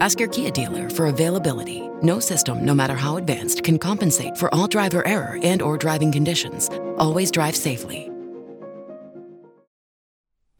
Ask your Kia dealer for availability. No system, no matter how advanced, can compensate for all driver error and or driving conditions. Always drive safely.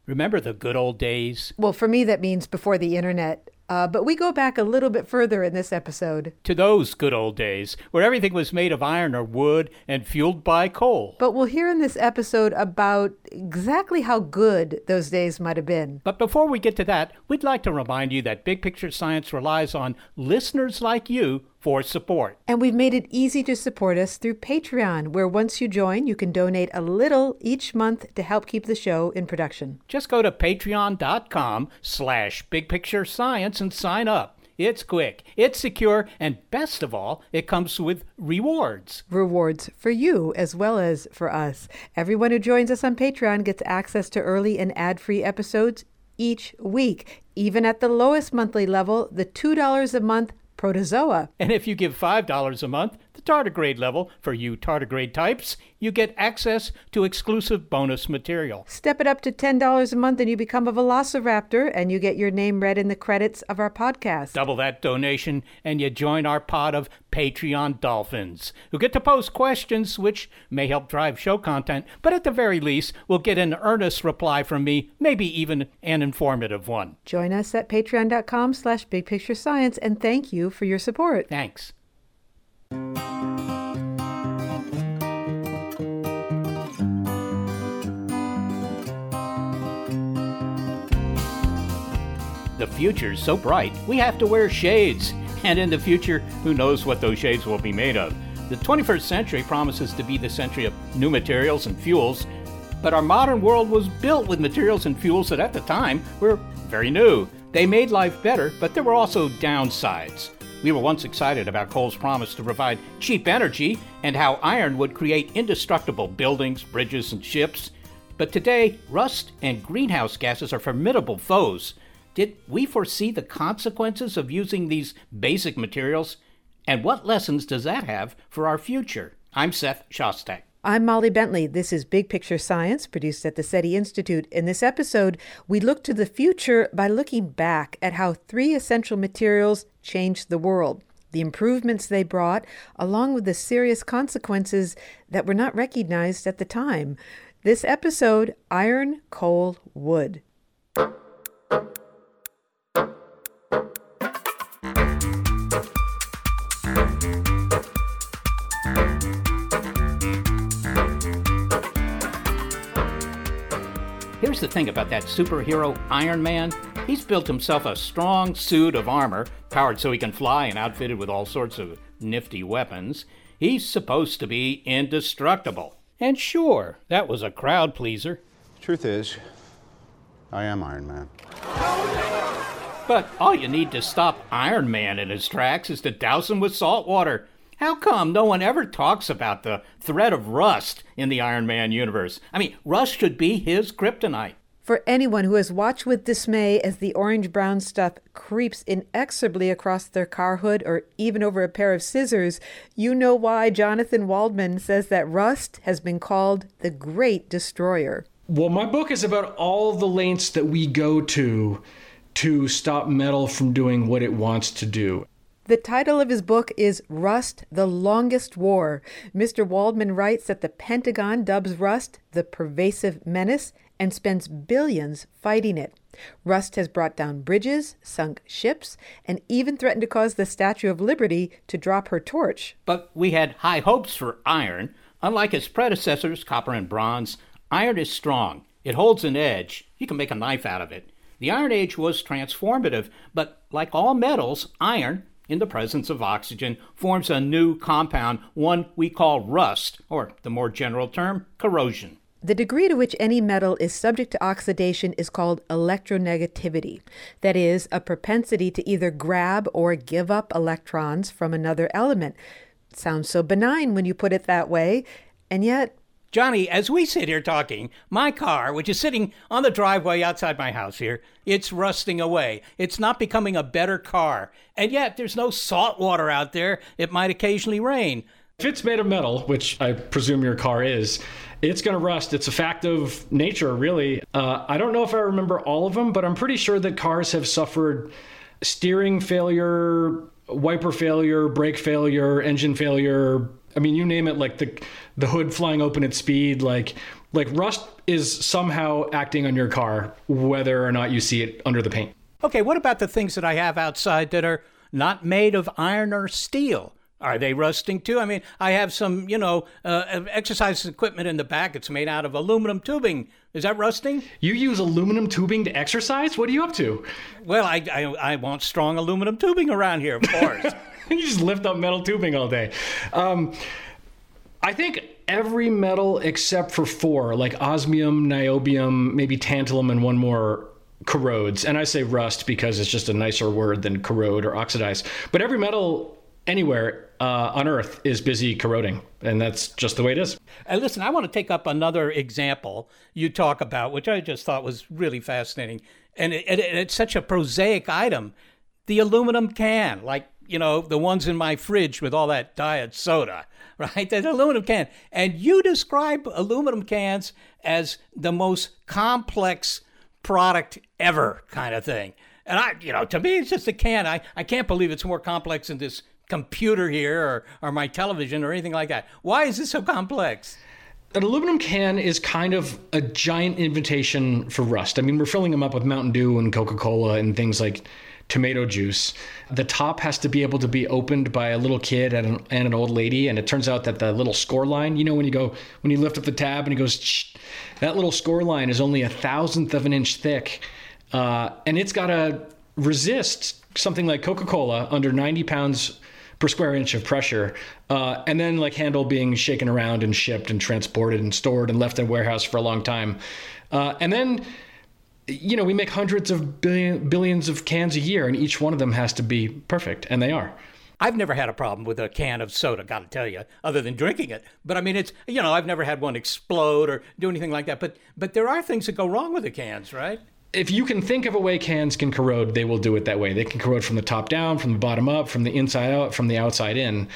Remember the good old days? Well, for me, that means before the internet. Uh, but we go back a little bit further in this episode. To those good old days, where everything was made of iron or wood and fueled by coal. But we'll hear in this episode about exactly how good those days might have been. But before we get to that, we'd like to remind you that Big Picture Science relies on listeners like you for support. And we've made it easy to support us through Patreon, where once you join, you can donate a little each month to help keep the show in production. Just go to patreon.com slash bigpicturescience and sign up. It's quick, it's secure, and best of all, it comes with rewards. Rewards for you as well as for us. Everyone who joins us on Patreon gets access to early and ad free episodes each week. Even at the lowest monthly level, the $2 a month protozoa. And if you give $5 a month, the tardigrade level, for you tardigrade types, you get access to exclusive bonus material. Step it up to $10 a month and you become a velociraptor and you get your name read in the credits of our podcast. Double that donation and you join our pod of Patreon dolphins who get to post questions which may help drive show content, but at the very least will get an earnest reply from me, maybe even an informative one. Join us at patreon.com slash bigpicturescience and thank you for your support. Thanks. The future's so bright, we have to wear shades. And in the future, who knows what those shades will be made of? The 21st century promises to be the century of new materials and fuels, but our modern world was built with materials and fuels that at the time were very new. They made life better, but there were also downsides. We were once excited about coal's promise to provide cheap energy and how iron would create indestructible buildings, bridges, and ships. But today, rust and greenhouse gases are formidable foes. Did we foresee the consequences of using these basic materials? And what lessons does that have for our future? I'm Seth Shostak. I'm Molly Bentley. This is Big Picture Science, produced at the SETI Institute. In this episode, we look to the future by looking back at how three essential materials changed the world, the improvements they brought, along with the serious consequences that were not recognized at the time. This episode Iron, Coal, Wood. Here's the thing about that superhero Iron Man. He's built himself a strong suit of armor, powered so he can fly and outfitted with all sorts of nifty weapons. He's supposed to be indestructible. And sure, that was a crowd pleaser. Truth is, I am Iron Man. But all you need to stop Iron Man in his tracks is to douse him with salt water. How come no one ever talks about the threat of rust in the Iron Man universe? I mean, rust should be his kryptonite. For anyone who has watched with dismay as the orange brown stuff creeps inexorably across their car hood or even over a pair of scissors, you know why Jonathan Waldman says that rust has been called the Great Destroyer. Well, my book is about all the lengths that we go to to stop metal from doing what it wants to do. The title of his book is Rust, the Longest War. Mr. Waldman writes that the Pentagon dubs rust the pervasive menace and spends billions fighting it. Rust has brought down bridges, sunk ships, and even threatened to cause the Statue of Liberty to drop her torch. But we had high hopes for iron. Unlike its predecessors, copper and bronze, iron is strong. It holds an edge. You can make a knife out of it. The Iron Age was transformative, but like all metals, iron, in the presence of oxygen, forms a new compound, one we call rust, or the more general term, corrosion. The degree to which any metal is subject to oxidation is called electronegativity. That is, a propensity to either grab or give up electrons from another element. Sounds so benign when you put it that way, and yet Johnny, as we sit here talking, my car, which is sitting on the driveway outside my house here, it's rusting away. It's not becoming a better car. And yet, there's no salt water out there. It might occasionally rain. If it's made of metal, which I presume your car is, it's going to rust. It's a fact of nature, really. Uh, I don't know if I remember all of them, but I'm pretty sure that cars have suffered steering failure, wiper failure, brake failure, engine failure. I mean, you name it, like the the hood flying open at speed, like like rust is somehow acting on your car, whether or not you see it under the paint. Okay, what about the things that I have outside that are not made of iron or steel? Are they rusting too? I mean, I have some, you know, uh, exercise equipment in the back. It's made out of aluminum tubing. Is that rusting? You use aluminum tubing to exercise? What are you up to? Well, I, I, I want strong aluminum tubing around here, of course. you just lift up metal tubing all day. Um, I think every metal except for four, like osmium, niobium, maybe tantalum, and one more, corrodes. And I say rust because it's just a nicer word than corrode or oxidize. But every metal anywhere uh, on Earth is busy corroding, and that's just the way it is. And listen, I want to take up another example you talk about, which I just thought was really fascinating, and it, it, it's such a prosaic item: the aluminum can, like you know the ones in my fridge with all that diet soda right? That aluminum can. And you describe aluminum cans as the most complex product ever kind of thing. And I, you know, to me, it's just a can. I, I can't believe it's more complex than this computer here or, or my television or anything like that. Why is this so complex? An aluminum can is kind of a giant invitation for rust. I mean, we're filling them up with Mountain Dew and Coca Cola and things like tomato juice. The top has to be able to be opened by a little kid and an, and an old lady. And it turns out that the little score line, you know, when you go, when you lift up the tab and it goes, that little score line is only a thousandth of an inch thick. Uh, and it's got to resist something like Coca Cola under 90 pounds per square inch of pressure, uh, and then like handle being shaken around and shipped and transported and stored and left in a warehouse for a long time. Uh, and then you know, we make hundreds of billion, billions of cans a year, and each one of them has to be perfect, and they are. I've never had a problem with a can of soda, got to tell you, other than drinking it. But I mean, it's you know, I've never had one explode or do anything like that. But but there are things that go wrong with the cans, right? If you can think of a way cans can corrode, they will do it that way. They can corrode from the top down, from the bottom up, from the inside out, from the outside in.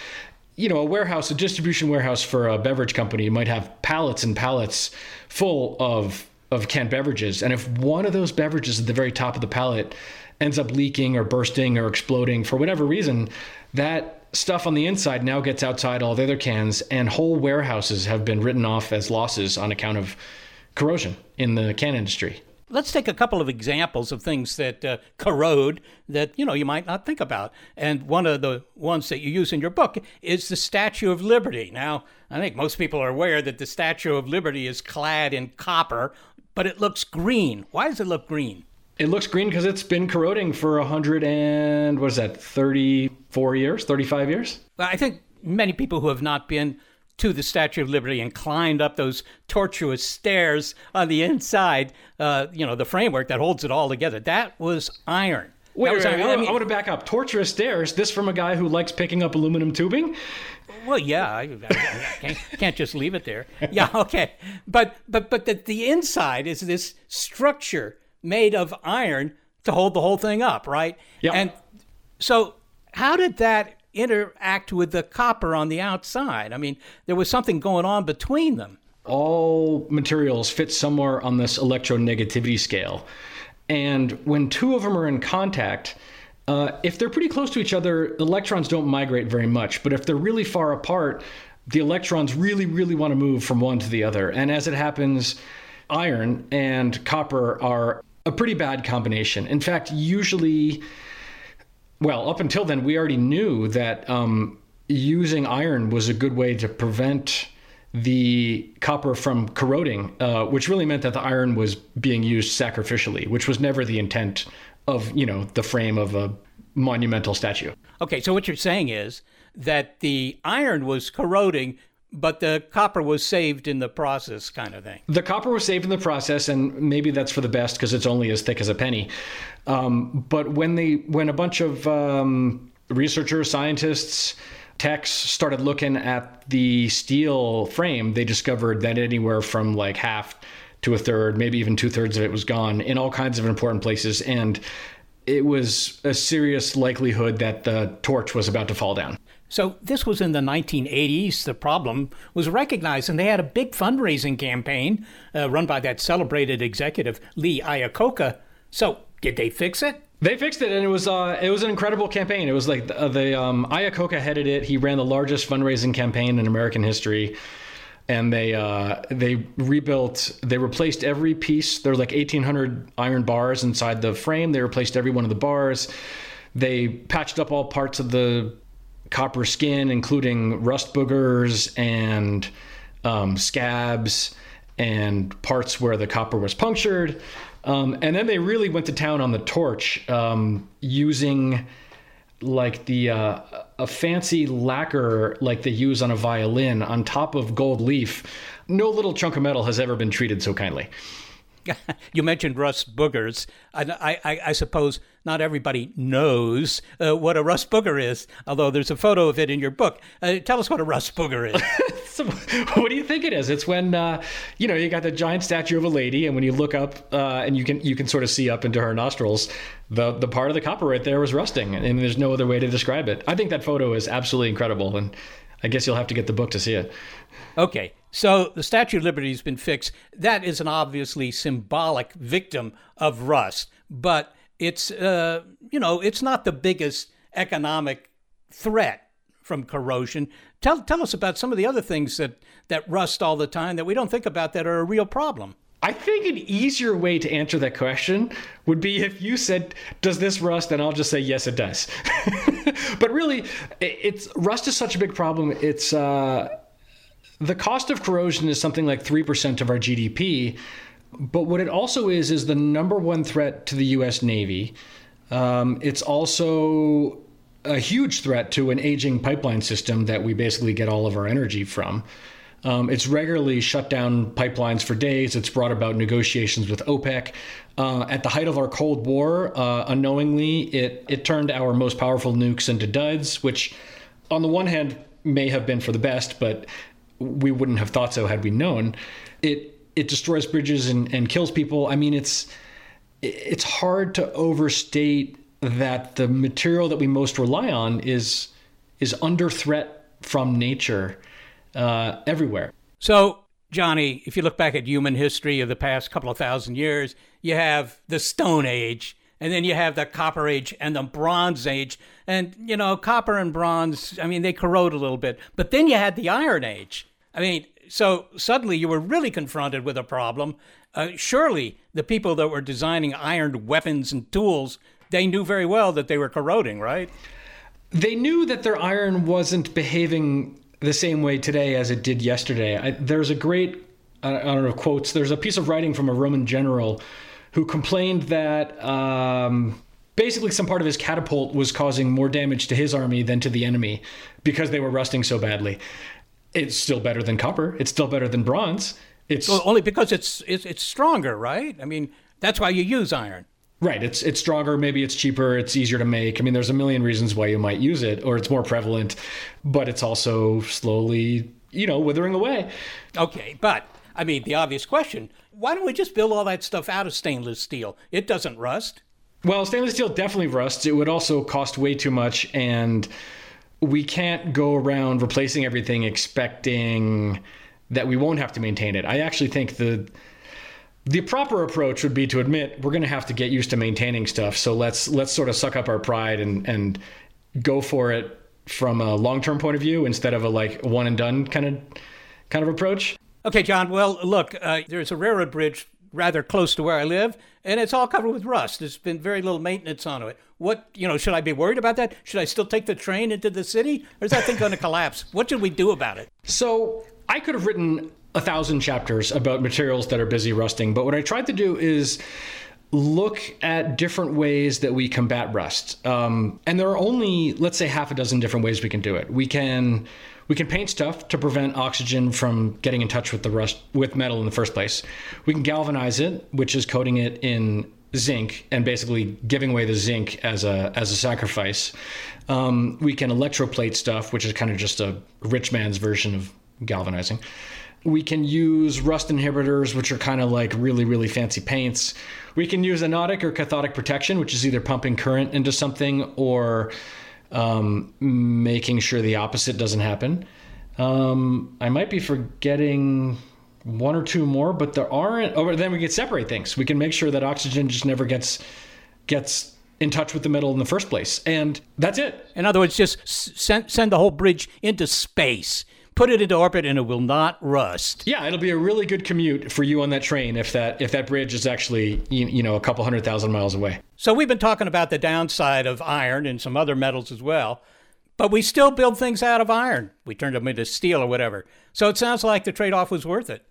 You know, a warehouse, a distribution warehouse for a beverage company might have pallets and pallets full of of canned beverages. And if one of those beverages at the very top of the pallet ends up leaking or bursting or exploding for whatever reason, that stuff on the inside now gets outside all the other cans, and whole warehouses have been written off as losses on account of corrosion in the can industry. Let's take a couple of examples of things that uh, corrode that you know you might not think about. And one of the ones that you use in your book is the Statue of Liberty. Now, I think most people are aware that the Statue of Liberty is clad in copper but it looks green. Why does it look green? It looks green because it's been corroding for a hundred and what is that, thirty-four years, thirty-five years? I think many people who have not been to the Statue of Liberty and climbed up those tortuous stairs on the inside, uh, you know, the framework that holds it all together. That was iron. Wait, was wait, wait I, mean, I want to back up. Tortuous stairs. This from a guy who likes picking up aluminum tubing. Well, yeah, I, I, I can't, can't, just leave it there. Yeah, okay, but but but the, the inside is this structure made of iron to hold the whole thing up, right? Yeah. And so, how did that interact with the copper on the outside? I mean, there was something going on between them. All materials fit somewhere on this electronegativity scale, and when two of them are in contact uh, if they're pretty close to each other, electrons don't migrate very much. But if they're really far apart, the electrons really, really want to move from one to the other. And as it happens, iron and copper are a pretty bad combination. In fact, usually, well, up until then, we already knew that um, using iron was a good way to prevent the copper from corroding, uh, which really meant that the iron was being used sacrificially, which was never the intent of you know the frame of a monumental statue. Okay, so what you're saying is that the iron was corroding but the copper was saved in the process kind of thing the copper was saved in the process and maybe that's for the best because it's only as thick as a penny um, but when they when a bunch of um, researchers scientists techs started looking at the steel frame they discovered that anywhere from like half to a third maybe even two-thirds of it was gone in all kinds of important places and it was a serious likelihood that the torch was about to fall down so this was in the 1980s. The problem was recognized, and they had a big fundraising campaign uh, run by that celebrated executive Lee Iacocca. So did they fix it? They fixed it, and it was uh, it was an incredible campaign. It was like the, the um, Iacocca headed it. He ran the largest fundraising campaign in American history, and they uh, they rebuilt. They replaced every piece. There were like 1,800 iron bars inside the frame. They replaced every one of the bars. They patched up all parts of the copper skin, including rust boogers and um, scabs and parts where the copper was punctured. Um, and then they really went to town on the torch um, using like the uh, a fancy lacquer like they use on a violin on top of gold leaf. No little chunk of metal has ever been treated so kindly. you mentioned rust boogers. I, I, I, suppose not everybody knows uh, what a rust booger is, although there's a photo of it in your book. Uh, tell us what a rust booger is. what do you think it is? It's when uh, you know you got the giant statue of a lady, and when you look up uh, and you can you can sort of see up into her nostrils, the the part of the copper right there was rusting, and there's no other way to describe it. I think that photo is absolutely incredible, and I guess you'll have to get the book to see it. Okay, so the Statue of Liberty has been fixed. That is an obviously symbolic victim of rust, but it's uh, you know it's not the biggest economic threat from corrosion. Tell tell us about some of the other things that that rust all the time that we don't think about that are a real problem. I think an easier way to answer that question would be if you said, "Does this rust?" and I'll just say, "Yes, it does." but really, it's rust is such a big problem. It's uh, the cost of corrosion is something like 3% of our GDP. But what it also is, is the number one threat to the US Navy. Um, it's also a huge threat to an aging pipeline system that we basically get all of our energy from. Um, it's regularly shut down pipelines for days. It's brought about negotiations with OPEC. Uh, at the height of our Cold War, uh, unknowingly, it, it turned our most powerful nukes into duds, which, on the one hand, may have been for the best, but we wouldn't have thought so had we known. It it destroys bridges and, and kills people. I mean, it's it's hard to overstate that the material that we most rely on is is under threat from nature uh, everywhere. So, Johnny, if you look back at human history of the past couple of thousand years, you have the Stone Age, and then you have the Copper Age and the Bronze Age. And, you know, copper and bronze, I mean, they corrode a little bit. But then you had the Iron Age. I mean, so suddenly you were really confronted with a problem. Uh, surely the people that were designing iron weapons and tools, they knew very well that they were corroding, right? They knew that their iron wasn't behaving the same way today as it did yesterday. I, there's a great, I don't know, quotes, there's a piece of writing from a Roman general who complained that um, basically some part of his catapult was causing more damage to his army than to the enemy because they were rusting so badly. It's still better than copper. It's still better than bronze. It's well, only because it's, it's it's stronger, right? I mean, that's why you use iron. Right. It's it's stronger. Maybe it's cheaper. It's easier to make. I mean, there's a million reasons why you might use it, or it's more prevalent, but it's also slowly, you know, withering away. Okay, but I mean, the obvious question why don't we just build all that stuff out of stainless steel? It doesn't rust. Well, stainless steel definitely rusts. It would also cost way too much, and we can't go around replacing everything expecting that we won't have to maintain it. I actually think the the proper approach would be to admit we're going to have to get used to maintaining stuff. So let's let's sort of suck up our pride and and go for it from a long term point of view instead of a like one and done kind of kind of approach. Okay, John. Well, look, uh, there's a railroad bridge rather close to where I live, and it's all covered with rust. There's been very little maintenance on it. What, you know, should I be worried about that? Should I still take the train into the city, or is that thing going to collapse? What should we do about it? So, I could have written a thousand chapters about materials that are busy rusting, but what I tried to do is look at different ways that we combat rust. Um, and there are only, let's say, half a dozen different ways we can do it. We can we can paint stuff to prevent oxygen from getting in touch with the rust with metal in the first place. We can galvanize it, which is coating it in zinc and basically giving away the zinc as a as a sacrifice. Um, we can electroplate stuff, which is kind of just a rich man's version of galvanizing. We can use rust inhibitors, which are kind of like really, really fancy paints. We can use anodic or cathodic protection, which is either pumping current into something or um, making sure the opposite doesn't happen. Um, I might be forgetting one or two more, but there aren't. Or oh, then we can separate things. We can make sure that oxygen just never gets gets in touch with the metal in the first place, and that's it. In other words, just send send the whole bridge into space put it into orbit and it will not rust. Yeah, it'll be a really good commute for you on that train if that if that bridge is actually you, you know a couple hundred thousand miles away. So we've been talking about the downside of iron and some other metals as well. But we still build things out of iron. We turned them into steel or whatever. So it sounds like the trade-off was worth it.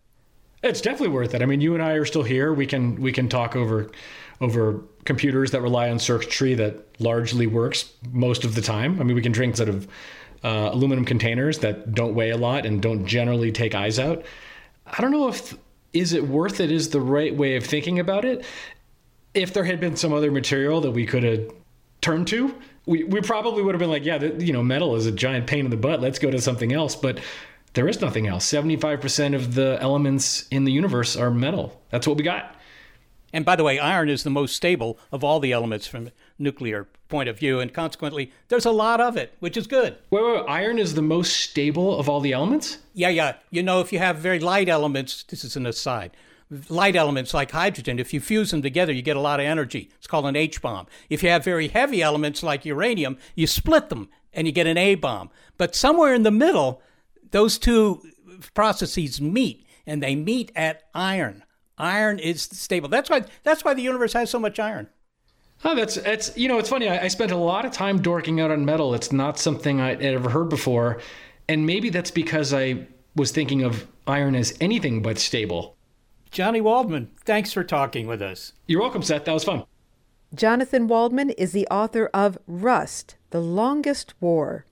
It's definitely worth it. I mean, you and I are still here. We can we can talk over over computers that rely on circuitry that largely works most of the time. I mean, we can drink out of uh, aluminum containers that don't weigh a lot and don't generally take eyes out. I don't know if is it worth it is the right way of thinking about it. If there had been some other material that we could have turned to, we, we probably would have been like, yeah, the, you know, metal is a giant pain in the butt. Let's go to something else. But there is nothing else. 75% of the elements in the universe are metal. That's what we got. And by the way, iron is the most stable of all the elements from nuclear point of view, and consequently, there's a lot of it, which is good. Wait, wait, wait, iron is the most stable of all the elements? Yeah, yeah. You know, if you have very light elements, this is an aside. Light elements like hydrogen, if you fuse them together, you get a lot of energy. It's called an H bomb. If you have very heavy elements like uranium, you split them and you get an A bomb. But somewhere in the middle, those two processes meet, and they meet at iron. Iron is stable. That's why that's why the universe has so much iron. Oh, that's that's you know it's funny. I, I spent a lot of time dorking out on metal. It's not something I'd ever heard before, and maybe that's because I was thinking of iron as anything but stable. Johnny Waldman, thanks for talking with us. You're welcome, Seth. That was fun. Jonathan Waldman is the author of Rust: The Longest War.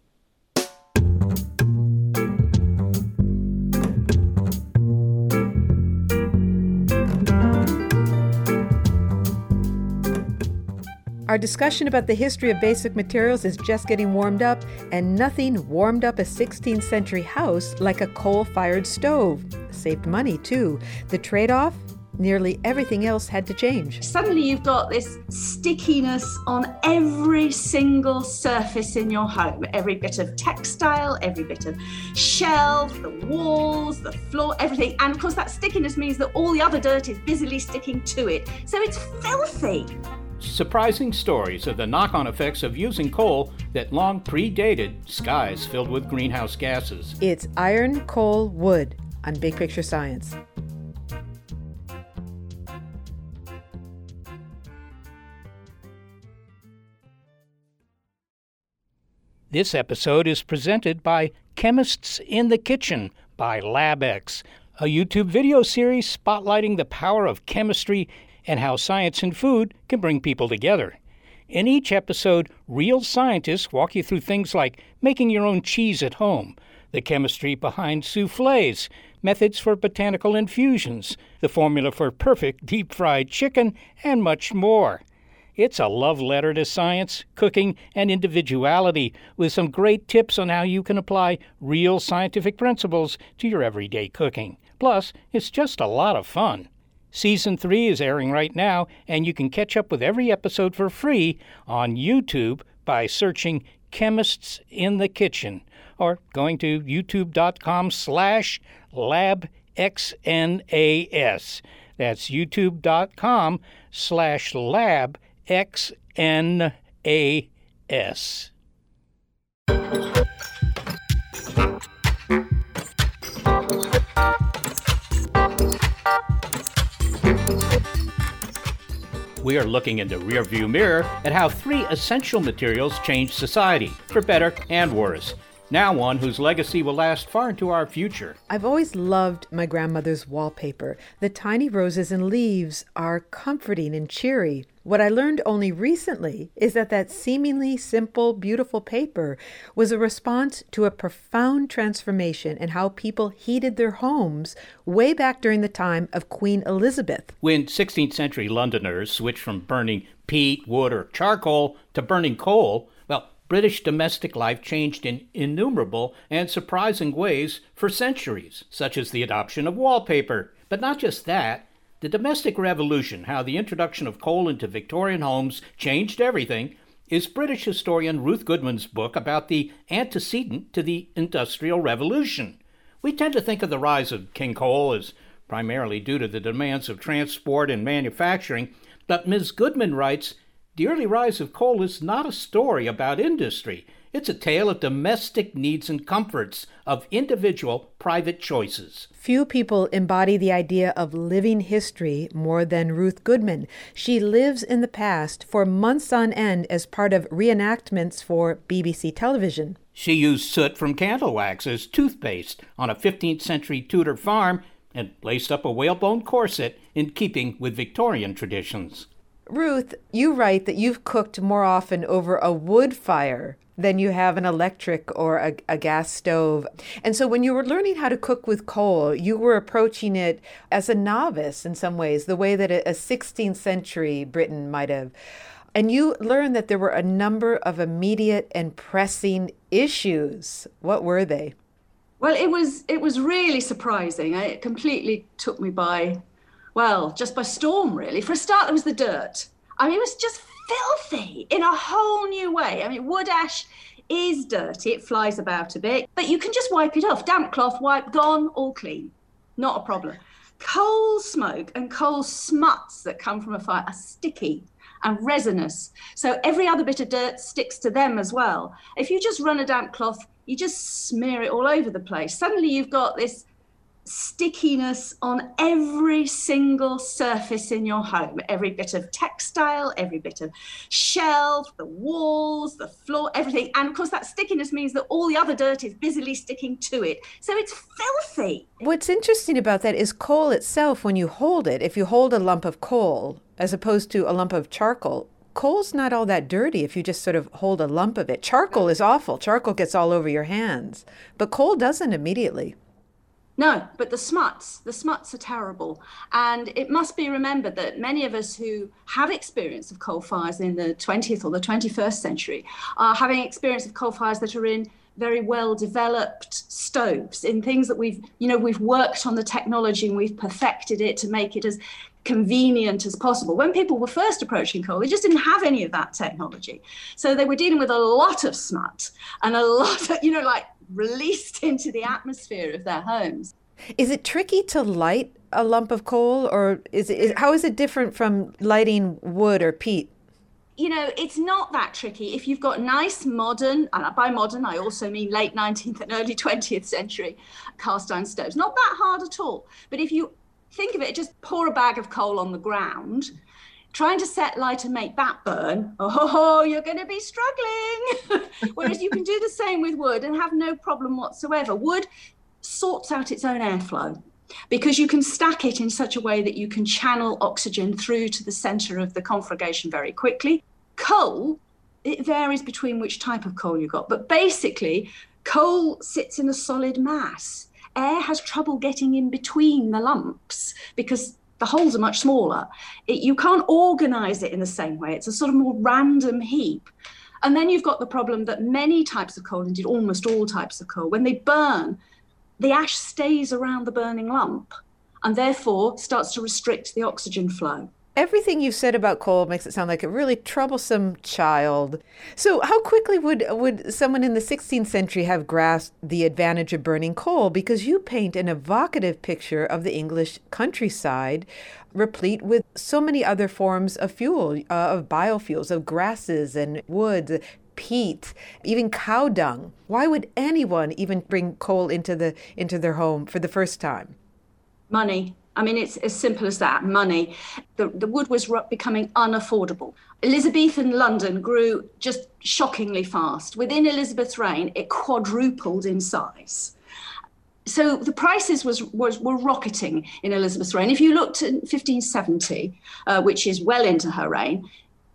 Our discussion about the history of basic materials is just getting warmed up, and nothing warmed up a 16th century house like a coal fired stove. Saved money, too. The trade off? Nearly everything else had to change. Suddenly, you've got this stickiness on every single surface in your home every bit of textile, every bit of shelf, the walls, the floor, everything. And of course, that stickiness means that all the other dirt is busily sticking to it. So it's filthy surprising stories of the knock on effects of using coal that long predated skies filled with greenhouse gases. It's Iron, Coal, Wood on Big Picture Science. This episode is presented by Chemists in the Kitchen by LabX, a YouTube video series spotlighting the power of chemistry and how science and food can bring people together. In each episode, real scientists walk you through things like making your own cheese at home, the chemistry behind souffles, methods for botanical infusions, the formula for perfect deep fried chicken, and much more. It's a love letter to science, cooking, and individuality with some great tips on how you can apply real scientific principles to your everyday cooking. Plus, it's just a lot of fun. Season 3 is airing right now, and you can catch up with every episode for free on YouTube by searching Chemists in the Kitchen or going to youtube.com slash labxnas. That's youtube.com slash labxnas. We are looking in the rearview mirror at how three essential materials change society, for better and worse. Now one whose legacy will last far into our future. I've always loved my grandmother's wallpaper. The tiny roses and leaves are comforting and cheery. What I learned only recently is that that seemingly simple, beautiful paper was a response to a profound transformation in how people heated their homes way back during the time of Queen Elizabeth. When 16th century Londoners switched from burning peat, wood, or charcoal to burning coal, British domestic life changed in innumerable and surprising ways for centuries, such as the adoption of wallpaper. But not just that. The domestic revolution, how the introduction of coal into Victorian homes changed everything, is British historian Ruth Goodman's book about the antecedent to the Industrial Revolution. We tend to think of the rise of king coal as primarily due to the demands of transport and manufacturing, but Ms. Goodman writes The early rise of coal is not a story about industry. It's a tale of domestic needs and comforts, of individual private choices. Few people embody the idea of living history more than Ruth Goodman. She lives in the past for months on end as part of reenactments for BBC television. She used soot from candle wax as toothpaste on a 15th century Tudor farm and laced up a whalebone corset in keeping with Victorian traditions. Ruth, you write that you've cooked more often over a wood fire than you have an electric or a, a, gas stove. And so when you were learning how to cook with coal, you were approaching it as a novice in some ways, the way that a, a 16th century Briton might have. And you learned that there were a number of immediate and pressing issues. What were they? Well, it was it was really surprising. It completely took me by well, just by storm really. For a start there was the dirt. I mean, it was just filthy in a whole new way. I mean, wood ash is dirty, it flies about a bit, but you can just wipe it off. Damp cloth, wipe, gone, all clean. Not a problem. Coal smoke and coal smuts that come from a fire are sticky and resinous. So every other bit of dirt sticks to them as well. If you just run a damp cloth, you just smear it all over the place. Suddenly you've got this stickiness on every single surface in your home. Every bit of textile every bit of shelf the walls the floor everything. And of course that stickiness means that all the other dirt is busily sticking to it. So it's filthy. What's interesting about that is coal itself when you hold it if you hold a lump of coal as opposed to a lump of charcoal coal's not all that dirty if you just sort of hold a lump of it. Charcoal is awful. Charcoal gets all over your hands. But coal doesn't immediately no, but the smuts, the smuts are terrible. And it must be remembered that many of us who have experience of coal fires in the 20th or the 21st century are having experience of coal fires that are in very well developed stoves in things that we've you know we've worked on the technology and we've perfected it to make it as convenient as possible. When people were first approaching coal, they just didn't have any of that technology. So they were dealing with a lot of smut and a lot of, you know, like released into the atmosphere of their homes. Is it tricky to light a lump of coal, or is it is, how is it different from lighting wood or peat? You know, it's not that tricky if you've got nice modern, and by modern I also mean late 19th and early 20th century cast iron stoves. Not that hard at all. But if you think of it, just pour a bag of coal on the ground trying to set light and make that burn, oh, you're going to be struggling. Whereas you can do the same with wood and have no problem whatsoever. Wood sorts out its own airflow because you can stack it in such a way that you can channel oxygen through to the center of the conflagration very quickly. Coal, it varies between which type of coal you got, but basically, coal sits in a solid mass. Air has trouble getting in between the lumps because the holes are much smaller. It, you can't organize it in the same way. It's a sort of more random heap. And then you've got the problem that many types of coal, indeed almost all types of coal, when they burn, the ash stays around the burning lump and therefore starts to restrict the oxygen flow. Everything you've said about coal makes it sound like a really troublesome child. So, how quickly would would someone in the 16th century have grasped the advantage of burning coal? Because you paint an evocative picture of the English countryside, replete with so many other forms of fuel, uh, of biofuels, of grasses and woods, peat, even cow dung. Why would anyone even bring coal into the into their home for the first time? Money. I mean, it's as simple as that money. The, the wood was becoming unaffordable. Elizabethan London grew just shockingly fast. Within Elizabeth's reign, it quadrupled in size. So the prices was, was were rocketing in Elizabeth's reign. If you looked at 1570, uh, which is well into her reign,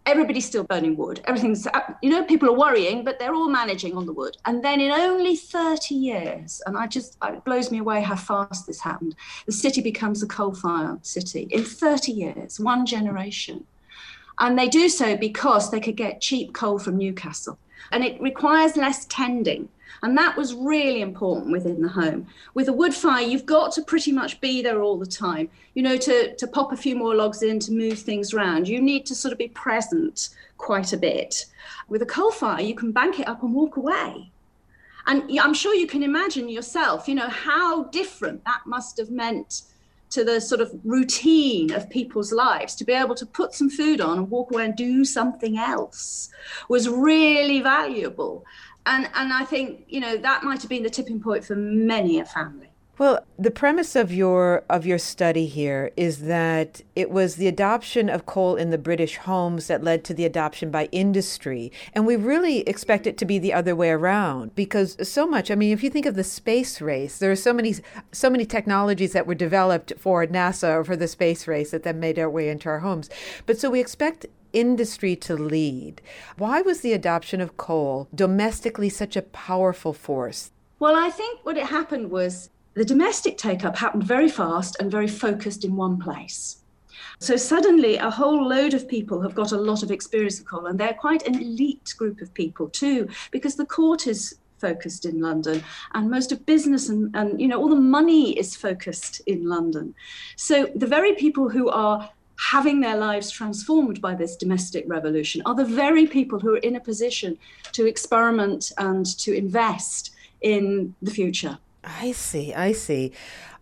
everybody's still burning wood. Everything's, uh, you know, people are worrying, but they're all managing on the wood. And then in only 30 years, and I just, it blows me away how fast this happened, the city becomes a coal fired city. In 30 years, one generation. And they do so because they could get cheap coal from Newcastle. And it requires less tending. And that was really important within the home. With a wood fire, you've got to pretty much be there all the time. You know, to, to pop a few more logs in, to move things around, you need to sort of be present quite a bit. With a coal fire, you can bank it up and walk away. And I'm sure you can imagine yourself, you know, how different that must have meant to the sort of routine of people's lives to be able to put some food on and walk away and do something else was really valuable and and I think you know that might have been the tipping point for many a family. Well, the premise of your of your study here is that it was the adoption of coal in the British homes that led to the adoption by industry, and we really expect it to be the other way around because so much. I mean, if you think of the space race, there are so many so many technologies that were developed for NASA or for the space race that then made their way into our homes. But so we expect industry to lead. Why was the adoption of coal domestically such a powerful force? Well, I think what it happened was the domestic take up happened very fast and very focused in one place. So suddenly, a whole load of people have got a lot of experience of coal, and they're quite an elite group of people too, because the court is focused in London, and most of business and, and you know all the money is focused in London. So the very people who are having their lives transformed by this domestic revolution are the very people who are in a position to experiment and to invest in the future. I see, I see.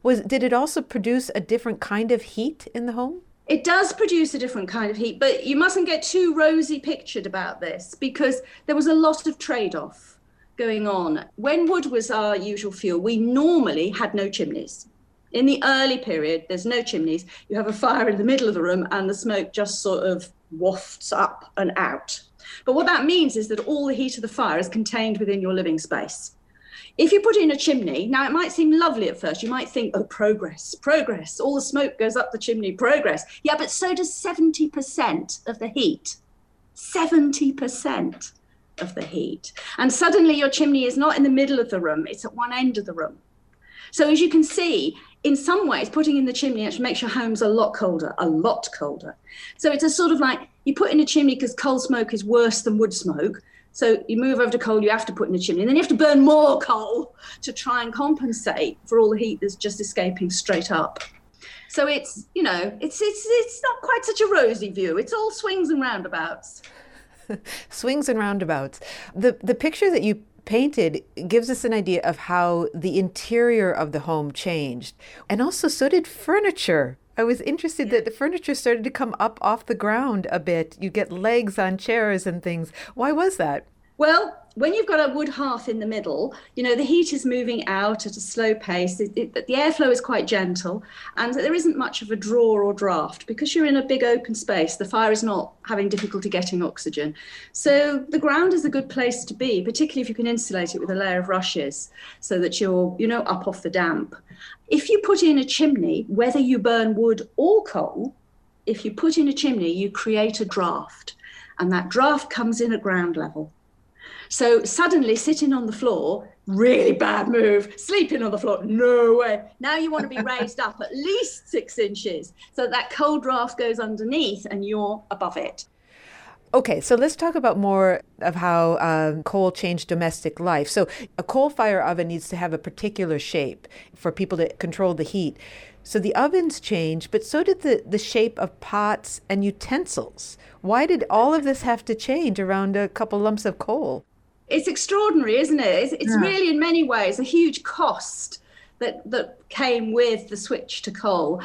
Was did it also produce a different kind of heat in the home? It does produce a different kind of heat, but you mustn't get too rosy pictured about this because there was a lot of trade-off going on. When wood was our usual fuel, we normally had no chimneys. In the early period, there's no chimneys. You have a fire in the middle of the room, and the smoke just sort of wafts up and out. But what that means is that all the heat of the fire is contained within your living space. If you put in a chimney, now it might seem lovely at first. You might think, oh, progress, progress. All the smoke goes up the chimney, progress. Yeah, but so does 70% of the heat. 70% of the heat. And suddenly your chimney is not in the middle of the room, it's at one end of the room. So as you can see, in some ways, putting in the chimney actually makes your homes a lot colder, a lot colder. So it's a sort of like you put in a chimney because coal smoke is worse than wood smoke. So you move over to coal, you have to put in a chimney, and then you have to burn more coal to try and compensate for all the heat that's just escaping straight up. So it's you know it's it's it's not quite such a rosy view. It's all swings and roundabouts. swings and roundabouts. The the picture that you painted gives us an idea of how the interior of the home changed. And also, so did furniture. I was interested that the furniture started to come up off the ground a bit. You get legs on chairs and things. Why was that? Well, when you've got a wood hearth in the middle, you know, the heat is moving out at a slow pace. It, it, the airflow is quite gentle, and there isn't much of a draw or draft because you're in a big open space. The fire is not having difficulty getting oxygen. So the ground is a good place to be, particularly if you can insulate it with a layer of rushes so that you're, you know, up off the damp. If you put in a chimney, whether you burn wood or coal, if you put in a chimney, you create a draft, and that draft comes in at ground level. So suddenly sitting on the floor, really bad move. Sleeping on the floor, no way. Now you want to be raised up at least six inches so that cold draft goes underneath and you're above it. Okay, so let's talk about more of how um, coal changed domestic life. So, a coal fire oven needs to have a particular shape for people to control the heat. So, the ovens changed, but so did the, the shape of pots and utensils. Why did all of this have to change around a couple lumps of coal? it's extraordinary, isn't it? It's, it's yeah. really, in many ways, a huge cost that that came with the switch to coal.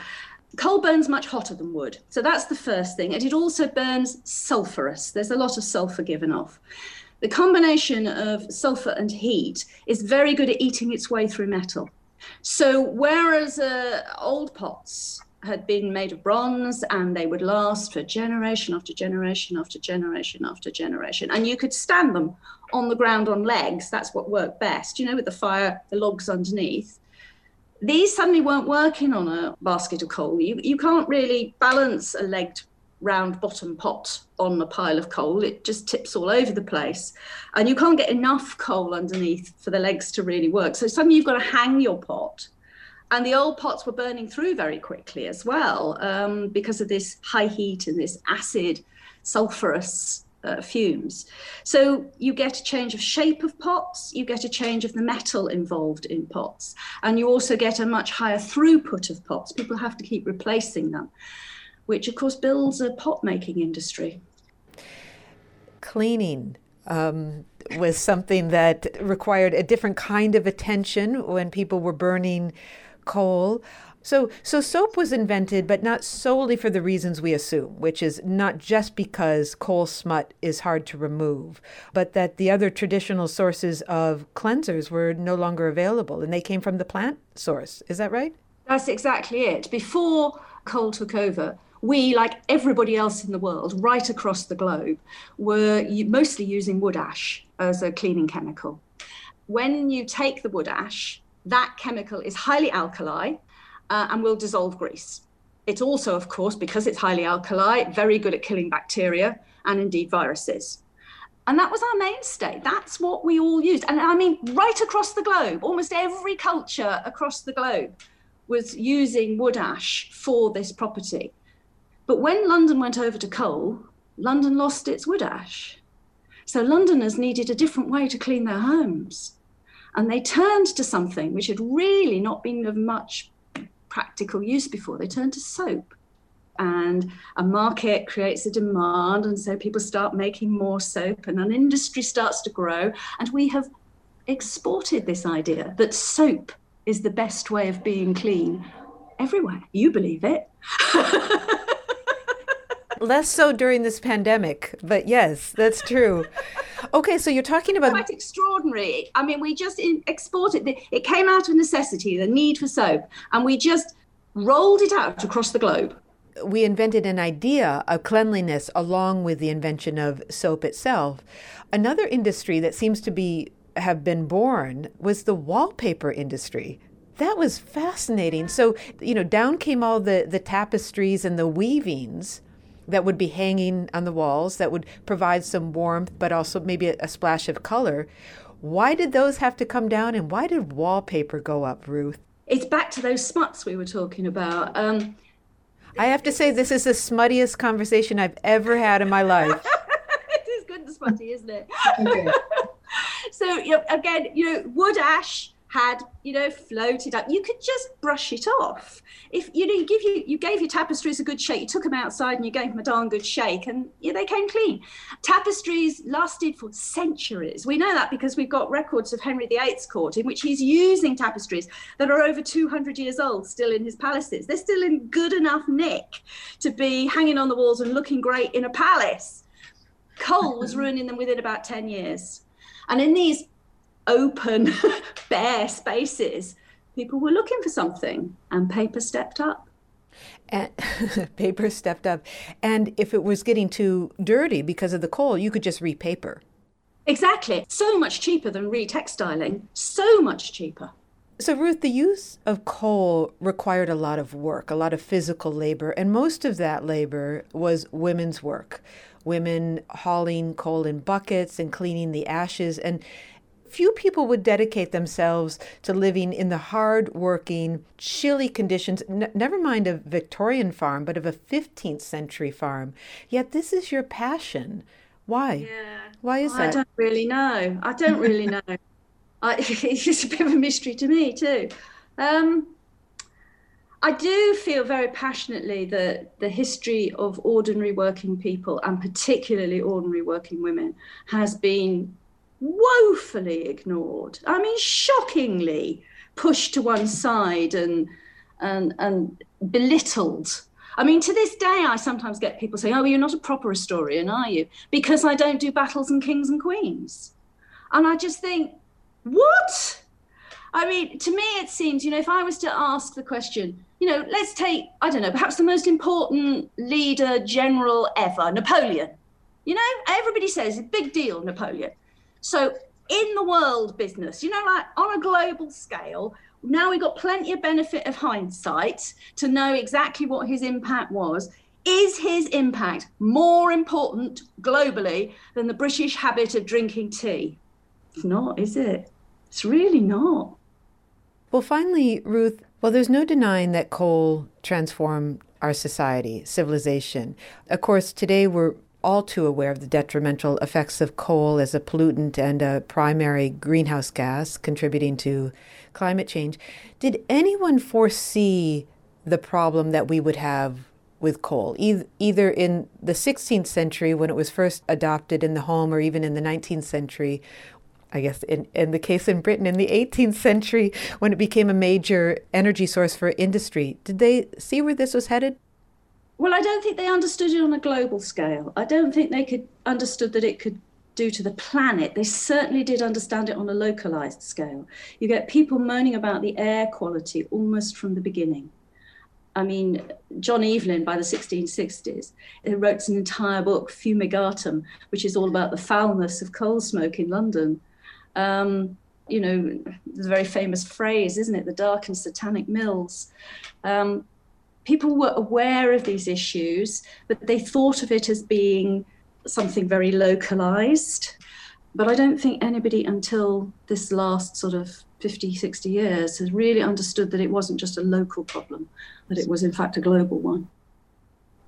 Coal burns much hotter than wood, so that's the first thing, and it also burns sulphurous. There's a lot of sulphur given off. The combination of sulphur and heat is very good at eating its way through metal. So whereas uh, old pots had been made of bronze and they would last for generation after generation after generation after generation, and you could stand them on the ground on legs. That's what worked best, you know, with the fire, the logs underneath. These suddenly weren't working on a basket of coal. You, you can't really balance a legged round bottom pot on a pile of coal. It just tips all over the place. And you can't get enough coal underneath for the legs to really work. So suddenly you've got to hang your pot. And the old pots were burning through very quickly as well um, because of this high heat and this acid, sulfurous uh, fumes. So you get a change of shape of pots, you get a change of the metal involved in pots, and you also get a much higher throughput of pots. People have to keep replacing them which of course builds a pot making industry. Cleaning um, was something that required a different kind of attention when people were burning coal. So, so soap was invented, but not solely for the reasons we assume, which is not just because coal smut is hard to remove, but that the other traditional sources of cleansers were no longer available, and they came from the plant source. Is that right? That's exactly it. Before coal took over, we, like everybody else in the world, right across the globe, were mostly using wood ash as a cleaning chemical. When you take the wood ash, that chemical is highly alkali uh, and will dissolve grease. It's also, of course, because it's highly alkali, very good at killing bacteria and indeed viruses. And that was our mainstay. That's what we all used. And I mean, right across the globe, almost every culture across the globe was using wood ash for this property. But when London went over to coal, London lost its wood ash. So Londoners needed a different way to clean their homes. And they turned to something which had really not been of much practical use before. They turned to soap. And a market creates a demand, and so people start making more soap, and an industry starts to grow. And we have exported this idea that soap is the best way of being clean everywhere. You believe it. Less so during this pandemic, but yes, that's true. Okay, so you're talking about quite extraordinary. I mean, we just exported. It it came out of necessity, the need for soap, and we just rolled it out across the globe. We invented an idea of cleanliness along with the invention of soap itself. Another industry that seems to be have been born was the wallpaper industry that was fascinating. So, you know, down came all the, the tapestries and the weavings that would be hanging on the walls that would provide some warmth, but also maybe a, a splash of color. Why did those have to come down and why did wallpaper go up, Ruth? It's back to those smuts we were talking about. Um, I have to say, this is the smuttiest conversation I've ever had in my life. it is good and smutty, isn't it? so, you know, again, you know, wood ash had you know floated up. You could just brush it off. If you know you give you you gave your tapestries a good shake you took them outside and you gave them a darn good shake and yeah, they came clean. Tapestries lasted for centuries. We know that because we've got records of henry viii's court in which he's using tapestries that are over 200 years old still in his palaces. They're still in good enough nick to be hanging on the walls and looking great in a palace. Coal was mm-hmm. ruining them within about 10 years. And in these open, bare spaces, people were looking for something, and paper stepped up. And paper stepped up. And if it was getting too dirty because of the coal, you could just repaper. Exactly. So much cheaper than retextiling. So much cheaper. So, Ruth, the use of coal required a lot of work, a lot of physical labor, and most of that labor was women's work. Women hauling coal in buckets and cleaning the ashes. And few people would dedicate themselves to living in the hard working, chilly conditions, n- never mind a Victorian farm, but of a 15th century farm. Yet this is your passion. Why? Yeah. Why is that? I don't really know. I don't really know. I, it's a bit of a mystery to me, too. Um, I do feel very passionately that the history of ordinary working people, and particularly ordinary working women, has been woefully ignored. I mean, shockingly pushed to one side and and and belittled. I mean, to this day, I sometimes get people saying, "Oh, well, you're not a proper historian, are you?" Because I don't do battles and kings and queens. And I just think, what? I mean, to me, it seems, you know, if I was to ask the question, you know, let's take, I don't know, perhaps the most important leader general ever, Napoleon. You know, everybody says, big deal, Napoleon. So, in the world business, you know, like on a global scale, now we've got plenty of benefit of hindsight to know exactly what his impact was. Is his impact more important globally than the British habit of drinking tea? It's not, is it? It's really not. Well, finally, Ruth, well, there's no denying that coal transformed our society, civilization. Of course, today we're all too aware of the detrimental effects of coal as a pollutant and a primary greenhouse gas contributing to climate change. Did anyone foresee the problem that we would have with coal, e- either in the 16th century when it was first adopted in the home or even in the 19th century? I guess in, in the case in Britain in the 18th century when it became a major energy source for industry. Did they see where this was headed? Well, I don't think they understood it on a global scale. I don't think they could understood that it could do to the planet. They certainly did understand it on a localized scale. You get people moaning about the air quality almost from the beginning. I mean, John Evelyn by the 1660s he wrote an entire book, Fumifugium, which is all about the foulness of coal smoke in London. Um, you know, the very famous phrase, isn't it? The dark and satanic mills. Um, people were aware of these issues, but they thought of it as being something very localized. But I don't think anybody until this last sort of 50, 60 years has really understood that it wasn't just a local problem, that it was in fact a global one.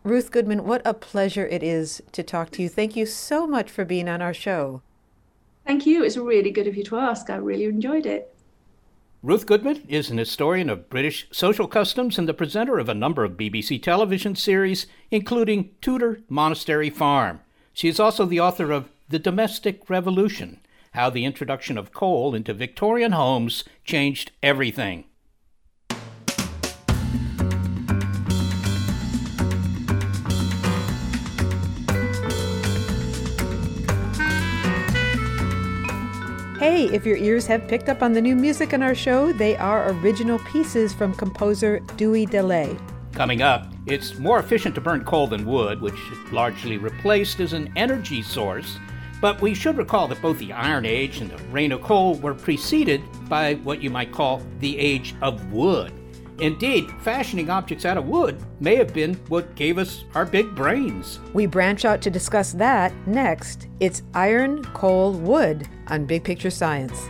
Ruth Goodman, what a pleasure it is to talk to you. Thank you so much for being on our show. Thank you. It's really good of you to ask. I really enjoyed it. Ruth Goodman is an historian of British social customs and the presenter of a number of BBC television series, including Tudor Monastery Farm. She is also the author of The Domestic Revolution How the Introduction of Coal into Victorian Homes Changed Everything. Hey, if your ears have picked up on the new music in our show, they are original pieces from composer Dewey Dellay. Coming up, it's more efficient to burn coal than wood, which largely replaced as an energy source. But we should recall that both the Iron Age and the reign of coal were preceded by what you might call the Age of Wood. Indeed, fashioning objects out of wood may have been what gave us our big brains. We branch out to discuss that next. It's Iron, Coal, Wood on Big Picture Science.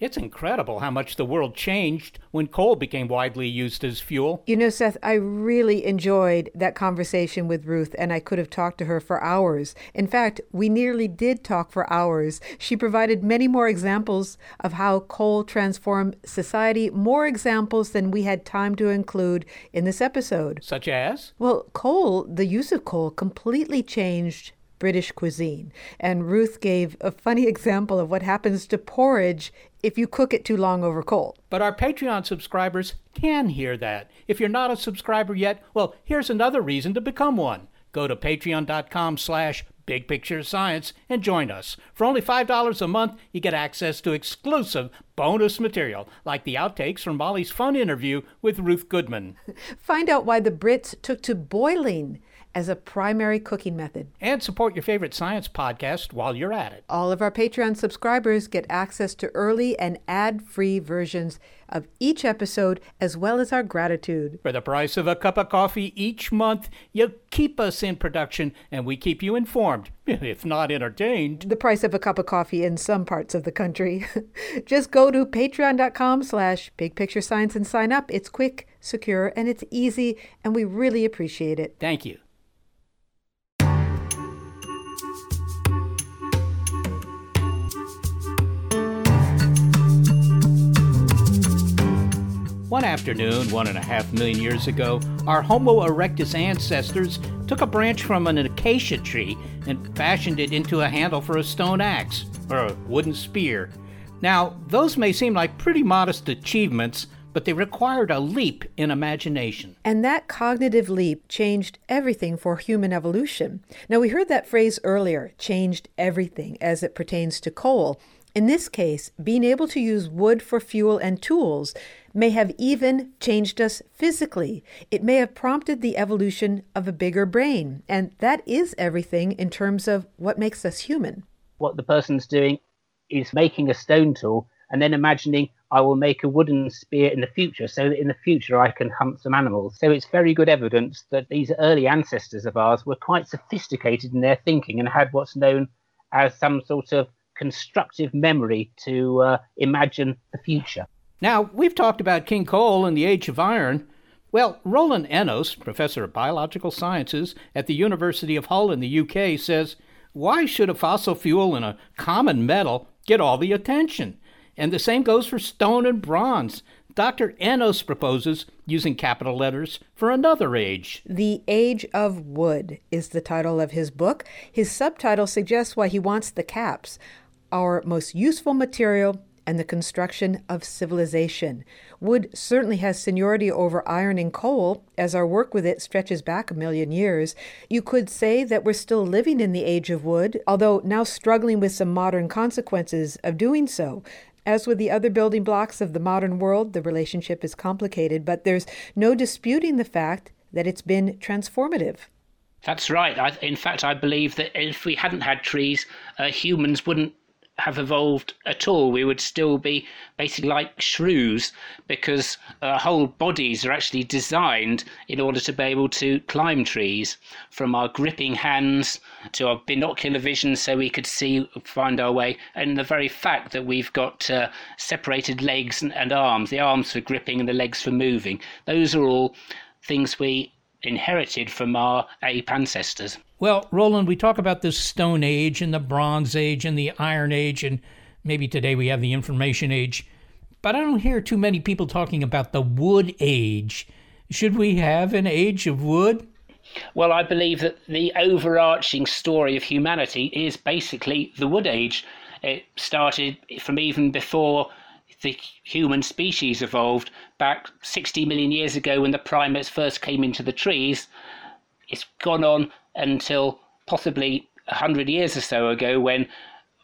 It's incredible how much the world changed when coal became widely used as fuel. You know, Seth, I really enjoyed that conversation with Ruth, and I could have talked to her for hours. In fact, we nearly did talk for hours. She provided many more examples of how coal transformed society, more examples than we had time to include in this episode. Such as? Well, coal, the use of coal, completely changed British cuisine. And Ruth gave a funny example of what happens to porridge if you cook it too long over coal. But our Patreon subscribers can hear that. If you're not a subscriber yet, well, here's another reason to become one. Go to patreon.com slash Big Picture Science and join us. For only $5 a month, you get access to exclusive bonus material, like the outtakes from Molly's fun interview with Ruth Goodman. Find out why the Brits took to boiling as a primary cooking method. And support your favorite science podcast while you're at it. All of our Patreon subscribers get access to early and ad free versions of each episode, as well as our gratitude. For the price of a cup of coffee each month, you keep us in production and we keep you informed, if not entertained. The price of a cup of coffee in some parts of the country. Just go to patreon.com slash big picture science and sign up. It's quick, secure, and it's easy, and we really appreciate it. Thank you. One afternoon, one and a half million years ago, our Homo erectus ancestors took a branch from an acacia tree and fashioned it into a handle for a stone axe, or a wooden spear. Now, those may seem like pretty modest achievements, but they required a leap in imagination. And that cognitive leap changed everything for human evolution. Now, we heard that phrase earlier changed everything as it pertains to coal. In this case, being able to use wood for fuel and tools may have even changed us physically. It may have prompted the evolution of a bigger brain. And that is everything in terms of what makes us human. What the person's doing is making a stone tool and then imagining I will make a wooden spear in the future so that in the future I can hunt some animals. So it's very good evidence that these early ancestors of ours were quite sophisticated in their thinking and had what's known as some sort of constructive memory to uh, imagine the future. Now, we've talked about King Coal and the Age of Iron. Well, Roland Ennos, professor of biological sciences at the University of Hull in the UK, says, Why should a fossil fuel and a common metal get all the attention? And the same goes for stone and bronze. Dr. Ennos proposes using capital letters for another age. The Age of Wood is the title of his book. His subtitle suggests why he wants the caps our most useful material and the construction of civilization. Wood certainly has seniority over iron and coal, as our work with it stretches back a million years. You could say that we're still living in the age of wood, although now struggling with some modern consequences of doing so. As with the other building blocks of the modern world, the relationship is complicated, but there's no disputing the fact that it's been transformative. That's right. I, in fact, I believe that if we hadn't had trees, uh, humans wouldn't have evolved at all. We would still be basically like shrews because our whole bodies are actually designed in order to be able to climb trees from our gripping hands to our binocular vision so we could see, find our way. And the very fact that we've got uh, separated legs and, and arms, the arms for gripping and the legs for moving, those are all things we inherited from our ape ancestors. Well, Roland, we talk about this Stone Age and the Bronze Age and the Iron Age, and maybe today we have the Information Age, but I don't hear too many people talking about the Wood Age. Should we have an age of wood? Well, I believe that the overarching story of humanity is basically the Wood Age. It started from even before the human species evolved back 60 million years ago when the primates first came into the trees. It's gone on until possibly 100 years or so ago when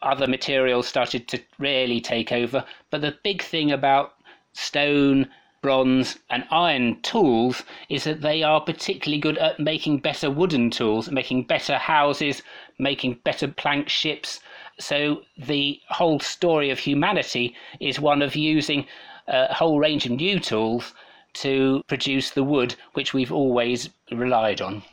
other materials started to really take over. But the big thing about stone, bronze, and iron tools is that they are particularly good at making better wooden tools, making better houses, making better plank ships. So the whole story of humanity is one of using a whole range of new tools to produce the wood which we've always relied on.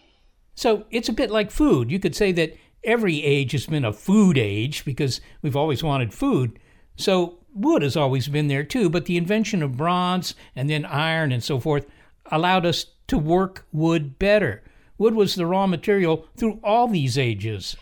So it's a bit like food. You could say that every age has been a food age because we've always wanted food. So wood has always been there too, but the invention of bronze and then iron and so forth allowed us to work wood better. Wood was the raw material through all these ages.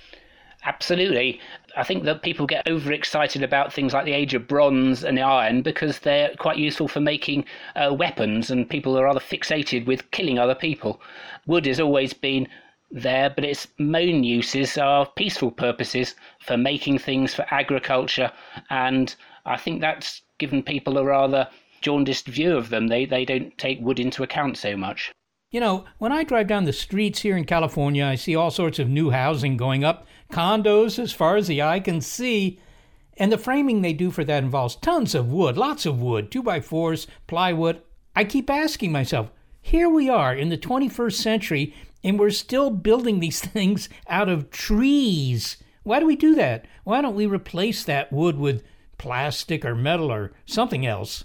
Absolutely. I think that people get overexcited about things like the age of bronze and iron because they're quite useful for making uh, weapons, and people are rather fixated with killing other people. Wood has always been there, but its main uses are peaceful purposes for making things for agriculture, and I think that's given people a rather jaundiced view of them. They they don't take wood into account so much. You know, when I drive down the streets here in California, I see all sorts of new housing going up, condos as far as the eye can see. And the framing they do for that involves tons of wood, lots of wood, two by fours, plywood. I keep asking myself, here we are in the 21st century, and we're still building these things out of trees. Why do we do that? Why don't we replace that wood with plastic or metal or something else?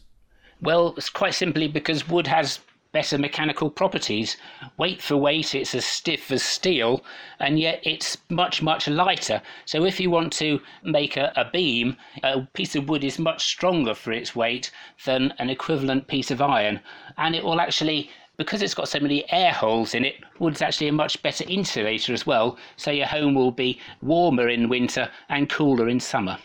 Well, it's quite simply because wood has better mechanical properties. Weight for weight, it's as stiff as steel, and yet it's much, much lighter. So if you want to make a, a beam, a piece of wood is much stronger for its weight than an equivalent piece of iron, and it will actually because it's got so many air holes in it, wood's actually a much better insulator as well, so your home will be warmer in winter and cooler in summer.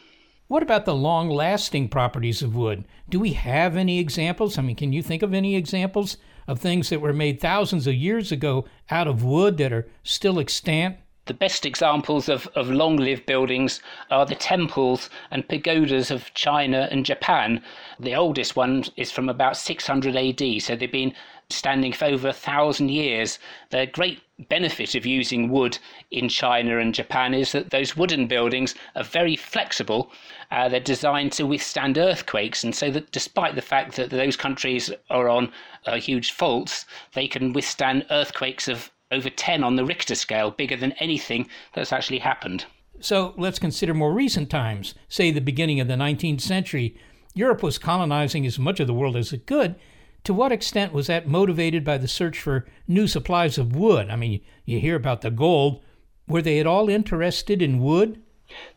What about the long lasting properties of wood? Do we have any examples? I mean, can you think of any examples of things that were made thousands of years ago out of wood that are still extant? The best examples of, of long lived buildings are the temples and pagodas of China and Japan. The oldest one is from about 600 AD, so they've been standing for over a thousand years. The great benefit of using wood in China and Japan is that those wooden buildings are very flexible. Uh, they're designed to withstand earthquakes, and so that despite the fact that those countries are on uh, huge faults, they can withstand earthquakes of over 10 on the Richter scale, bigger than anything that's actually happened. So let's consider more recent times, say the beginning of the 19th century. Europe was colonizing as much of the world as it could. To what extent was that motivated by the search for new supplies of wood? I mean, you hear about the gold. Were they at all interested in wood?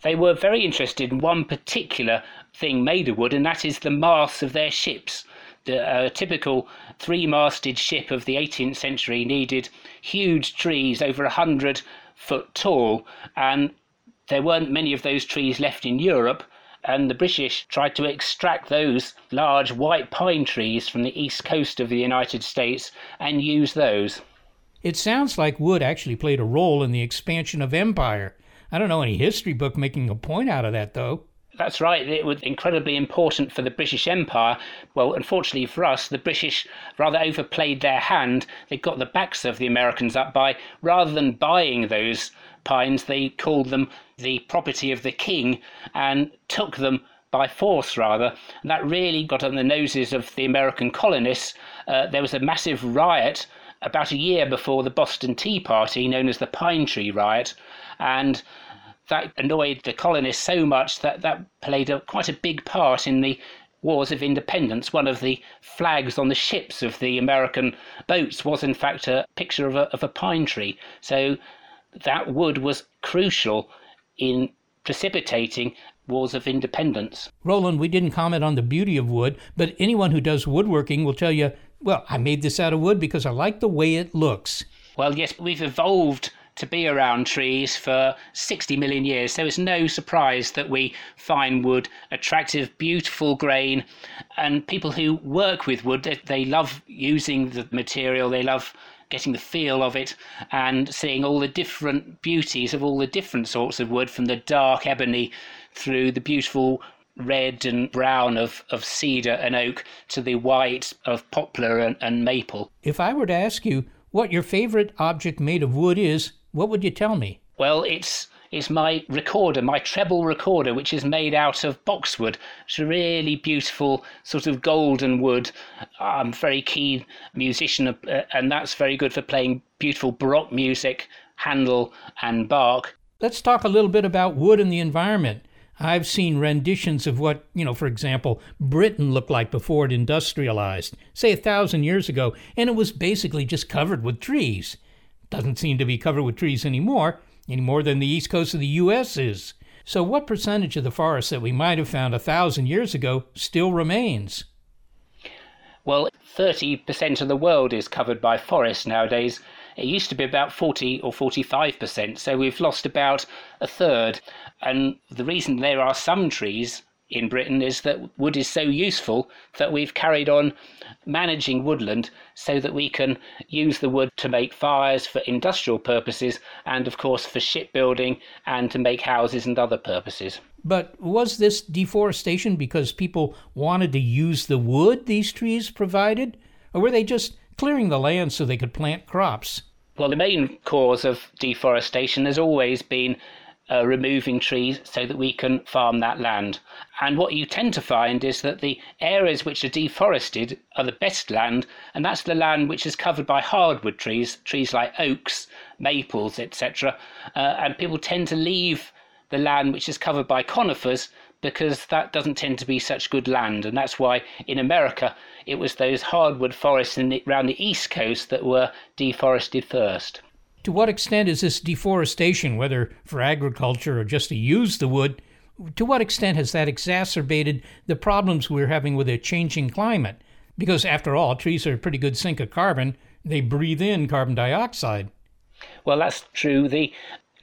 They were very interested in one particular thing made of wood, and that is the masts of their ships the uh, typical three masted ship of the 18th century needed huge trees over a hundred foot tall, and there weren't many of those trees left in Europe. And the British tried to extract those large white pine trees from the east coast of the United States and use those. It sounds like wood actually played a role in the expansion of empire. I don't know any history book making a point out of that, though. That's right. It was incredibly important for the British Empire. Well, unfortunately for us, the British rather overplayed their hand. They got the backs of the Americans up by rather than buying those pines, they called them the property of the king and took them by force rather. And that really got on the noses of the American colonists. Uh, there was a massive riot about a year before the Boston Tea Party, known as the Pine Tree Riot, and that annoyed the colonists so much that that played a, quite a big part in the Wars of Independence. One of the flags on the ships of the American boats was, in fact, a picture of a, of a pine tree. So that wood was crucial in precipitating wars of independence. Roland, we didn't comment on the beauty of wood, but anyone who does woodworking will tell you, well, I made this out of wood because I like the way it looks. Well, yes, we've evolved to be around trees for 60 million years. So it's no surprise that we find wood attractive, beautiful grain. And people who work with wood, they, they love using the material, they love getting the feel of it and seeing all the different beauties of all the different sorts of wood from the dark ebony through the beautiful red and brown of, of cedar and oak to the white of poplar and, and maple. If I were to ask you what your favorite object made of wood is, what would you tell me? Well, it's it's my recorder, my treble recorder, which is made out of boxwood. It's a really beautiful sort of golden wood. I'm a very keen musician, uh, and that's very good for playing beautiful Baroque music, Handel and Bach. Let's talk a little bit about wood and the environment. I've seen renditions of what, you know, for example, Britain looked like before it industrialized, say a thousand years ago, and it was basically just covered with trees. Doesn't seem to be covered with trees anymore, any more than the east coast of the U.S. is. So, what percentage of the forest that we might have found a thousand years ago still remains? Well, 30% of the world is covered by forests nowadays. It used to be about 40 or 45%, so we've lost about a third. And the reason there are some trees in Britain is that wood is so useful that we've carried on managing woodland so that we can use the wood to make fires for industrial purposes and, of course, for shipbuilding and to make houses and other purposes. But was this deforestation because people wanted to use the wood these trees provided? Or were they just clearing the land so they could plant crops. Well, the main cause of deforestation has always been uh, removing trees so that we can farm that land. And what you tend to find is that the areas which are deforested are the best land, and that's the land which is covered by hardwood trees, trees like oaks, maples, etc. Uh, and people tend to leave the land which is covered by conifers because that doesn't tend to be such good land. And that's why in America it was those hardwood forests the, around the east coast that were deforested first. To what extent is this deforestation, whether for agriculture or just to use the wood, to what extent has that exacerbated the problems we're having with a changing climate? Because after all, trees are a pretty good sink of carbon. They breathe in carbon dioxide. Well, that's true. The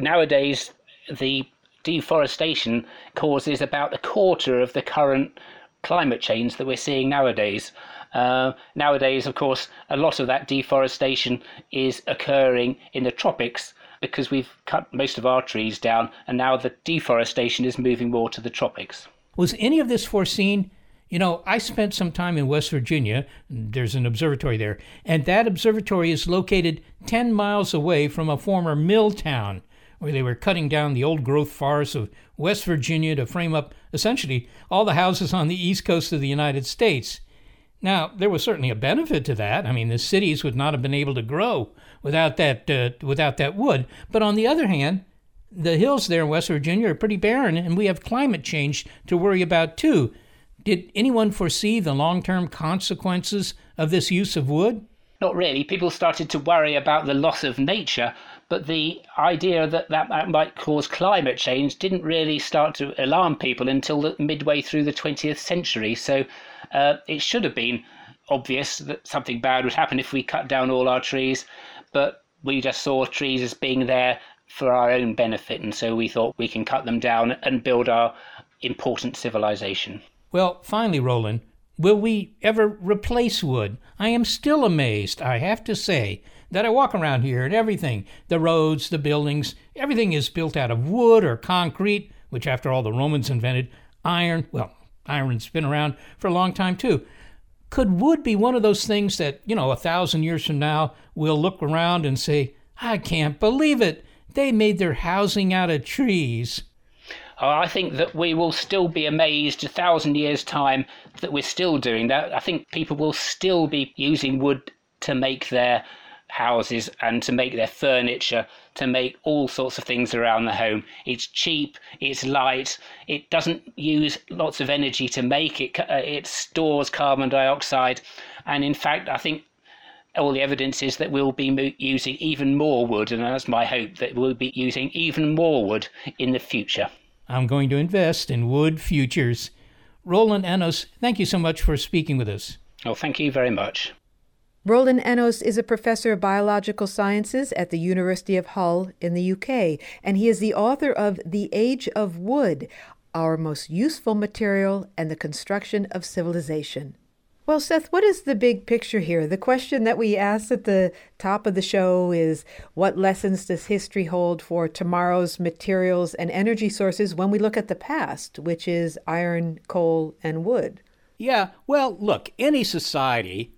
nowadays the deforestation causes about a quarter of the current climate change that we're seeing nowadays. Uh, nowadays, of course, a lot of that deforestation is occurring in the tropics because we've cut most of our trees down, and now the deforestation is moving more to the tropics. Was any of this foreseen? You know, I spent some time in West Virginia. There's an observatory there, and that observatory is located 10 miles away from a former mill town where they were cutting down the old growth forests of West Virginia to frame up essentially all the houses on the east coast of the United States. Now, there was certainly a benefit to that. I mean, the cities would not have been able to grow without that uh, without that wood. But on the other hand, the hills there in West Virginia are pretty barren, and we have climate change to worry about too. Did anyone foresee the long-term consequences of this use of wood? Not really. People started to worry about the loss of nature, but the idea that that might cause climate change didn't really start to alarm people until midway through the 20th century. So uh, it should have been obvious that something bad would happen if we cut down all our trees, but we just saw trees as being there for our own benefit, and so we thought we can cut them down and build our important civilization. Well, finally, Roland, will we ever replace wood? I am still amazed, I have to say, that I walk around here and everything the roads, the buildings, everything is built out of wood or concrete, which, after all, the Romans invented, iron, well, Iron's been around for a long time too. Could wood be one of those things that, you know, a thousand years from now, we'll look around and say, I can't believe it. They made their housing out of trees. Oh, I think that we will still be amazed a thousand years' time that we're still doing that. I think people will still be using wood to make their houses and to make their furniture, to make all sorts of things around the home. It's cheap, it's light, it doesn't use lots of energy to make it, uh, it stores carbon dioxide. And in fact, I think all the evidence is that we'll be using even more wood, and that's my hope that we'll be using even more wood in the future. I'm going to invest in wood futures. Roland Ennos, thank you so much for speaking with us. Oh, thank you very much. Roland Ennos is a professor of biological sciences at the University of Hull in the UK, and he is the author of The Age of Wood Our Most Useful Material and the Construction of Civilization. Well, Seth, what is the big picture here? The question that we asked at the top of the show is what lessons does history hold for tomorrow's materials and energy sources when we look at the past, which is iron, coal, and wood? Yeah, well, look, any society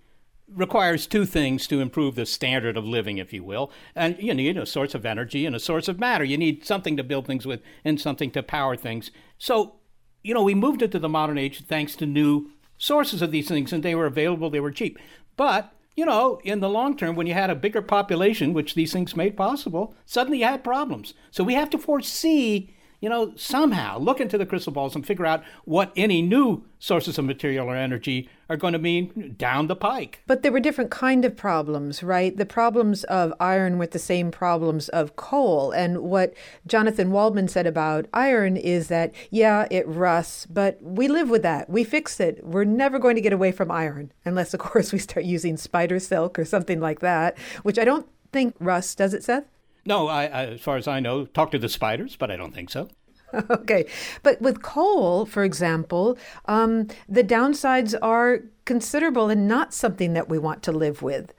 requires two things to improve the standard of living, if you will. And you need a source of energy and a source of matter. You need something to build things with and something to power things. So, you know, we moved into the modern age thanks to new sources of these things, and they were available, they were cheap. But, you know, in the long term, when you had a bigger population, which these things made possible, suddenly you had problems. So we have to foresee you know, somehow look into the crystal balls and figure out what any new sources of material or energy are going to mean down the pike. But there were different kind of problems, right? The problems of iron with the same problems of coal. And what Jonathan Waldman said about iron is that, yeah, it rusts, but we live with that. We fix it. We're never going to get away from iron, unless, of course, we start using spider silk or something like that, which I don't think rusts, does it, Seth? No, I, I, as far as I know, talk to the spiders, but I don't think so. okay. But with coal, for example, um, the downsides are considerable and not something that we want to live with.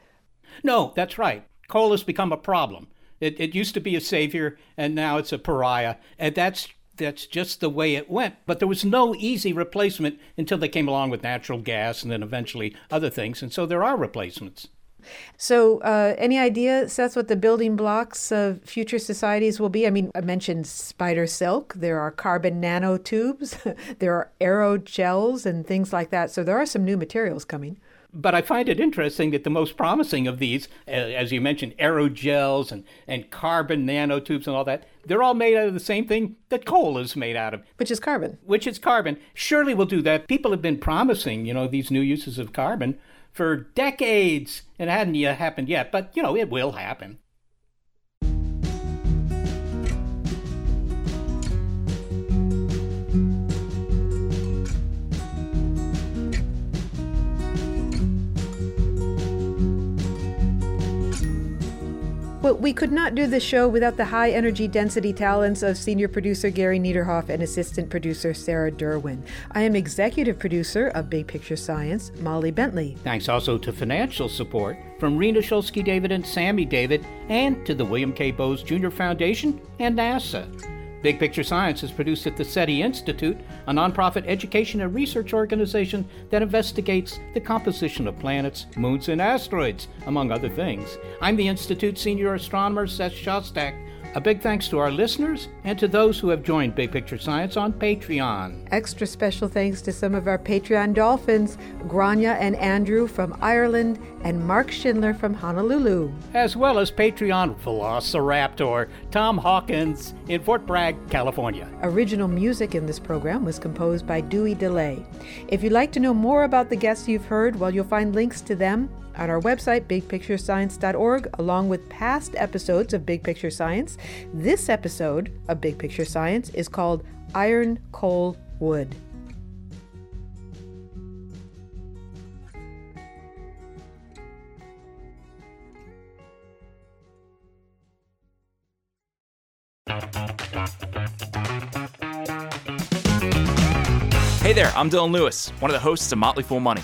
No, that's right. Coal has become a problem. It, it used to be a savior, and now it's a pariah. And that's that's just the way it went. But there was no easy replacement until they came along with natural gas and then eventually other things. And so there are replacements. So, uh, any idea, Seth, what the building blocks of future societies will be? I mean, I mentioned spider silk. There are carbon nanotubes. there are aerogels and things like that. So, there are some new materials coming. But I find it interesting that the most promising of these, as you mentioned, aerogels and, and carbon nanotubes and all that, they're all made out of the same thing that coal is made out of. Which is carbon. Which is carbon. Surely we'll do that. People have been promising, you know, these new uses of carbon for decades. It hadn't yet happened yet, but, you know, it will happen. Well, we could not do the show without the high energy density talents of senior producer Gary Niederhoff and assistant producer Sarah Derwin. I am executive producer of Big Picture Science, Molly Bentley. Thanks also to financial support from Rena Shulsky David and Sammy David, and to the William K. Bowes Jr. Foundation and NASA. Big Picture Science is produced at the SETI Institute, a nonprofit education and research organization that investigates the composition of planets, moons, and asteroids, among other things. I'm the Institute's senior astronomer, Seth Shostak. A big thanks to our listeners and to those who have joined Big Picture Science on Patreon. Extra special thanks to some of our Patreon dolphins, Grania and Andrew from Ireland and Mark Schindler from Honolulu. As well as Patreon Velociraptor, Tom Hawkins in Fort Bragg, California. Original music in this program was composed by Dewey Dellay. If you'd like to know more about the guests you've heard, well, you'll find links to them on our website, bigpicturescience.org, along with past episodes of Big Picture Science. This episode of Big Picture Science is called Iron, Coal, Wood. Hey there, I'm Dylan Lewis, one of the hosts of Motley Fool Money.